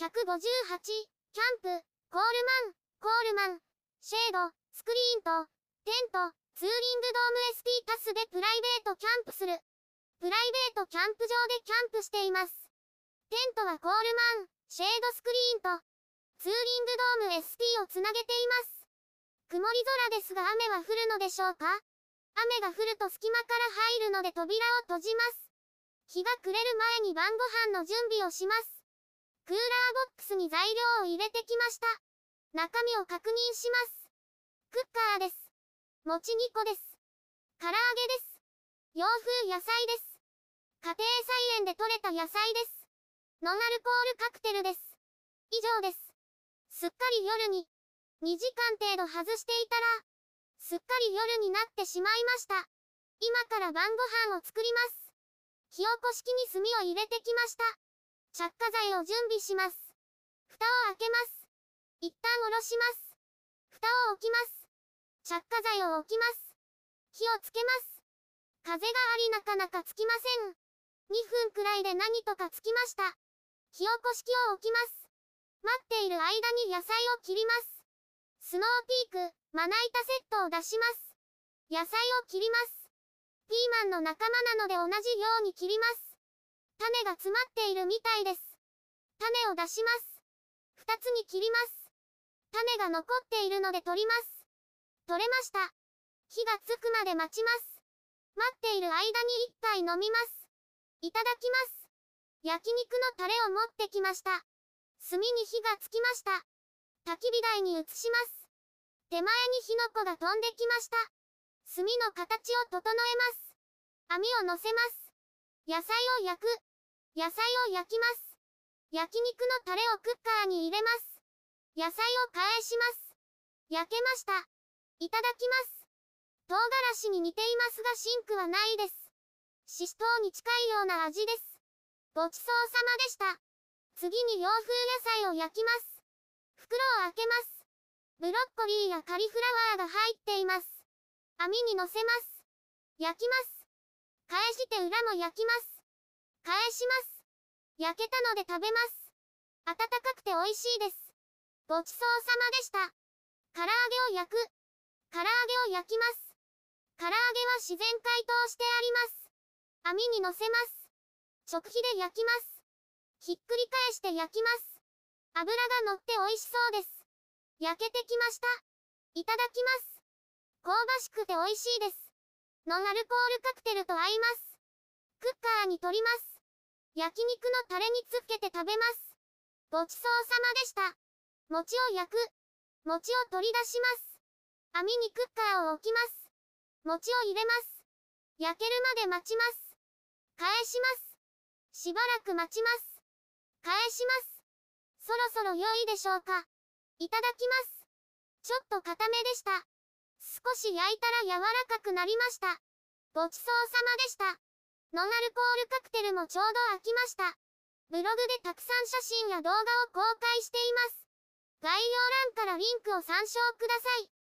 158、キャンプ、コールマン、コールマン、シェード、スクリーンと、テント、ツーリングドーム ST タスでプライベートキャンプする。プライベートキャンプ場でキャンプしています。テントはコールマン、シェードスクリーンと、ツーリングドーム ST をつなげています。曇り空ですが雨は降るのでしょうか？雨が降ると隙間から入るので扉を閉じます。日が暮れる前に晩ご飯の準備をします。クーラーボックスに材料を入れてきました。中身を確認します。クッカーです。餅2個です。唐揚げです。洋風野菜です。家庭菜園で採れた野菜です。ノンアルコールカクテルです。以上です。すっかり夜に、2時間程度外していたら、すっかり夜になってしまいました。今から晩ご飯を作ります。火起こし器に炭を入れてきました。着火剤を準備します。蓋を開けます。一旦下ろします。蓋を置きます。着火剤を置きます。火をつけます。風がありなかなかつきません。2分くらいで何とかつきました。火起こし器を置きます。待っている間に野菜を切ります。スノーピーク、まな板セットを出します。野菜を切ります。ピーマンの仲間なので同じように切ります。種が詰まっているみたいです。種を出します。二つに切ります。種が残っているので取ります。取れました。火がつくまで待ちます。待っている間に一杯飲みます。いただきます。焼肉のタレを持ってきました。炭に火がつきました。焚き火台に移します。手前に火の粉が飛んできました。炭の形を整えます。網を乗せます。野菜を焼く。野菜を焼きます。焼肉のタレをクッカーに入れます。野菜を返します。焼けました。いただきます。唐辛子に似ていますがシンクはないです。シシトウに近いような味です。ごちそうさまでした。次に洋風野菜を焼きます。袋を開けます。ブロッコリーやカリフラワーが入っています。網に乗せます。焼きます。返して裏も焼きます。返します。焼けたので食べます。温かくて美味しいです。ごちそうさまでした。唐揚げを焼く。唐揚げを焼きます。唐揚げは自然解凍してあります。網に乗せます。食費で焼きます。ひっくり返して焼きます。油が乗って美味しそうです。焼けてきました。いただきます。香ばしくて美味しいです。ノンアルコールカクテルと合います。クッカーに取ります。焼肉のタレにつけて食べます。ごちそうさまでした。餅を焼く。餅を取り出します。網にクッカーを置きます。餅を入れます。焼けるまで待ちます。返します。しばらく待ちます。返します。そろそろ良いでしょうか。いただきます。ちょっと固めでした。少し焼いたら柔らかくなりました。ごちそうさまでした。ノンアルコールカクテルもちょうど飽きました。ブログでたくさん写真や動画を公開しています。概要欄からリンクを参照ください。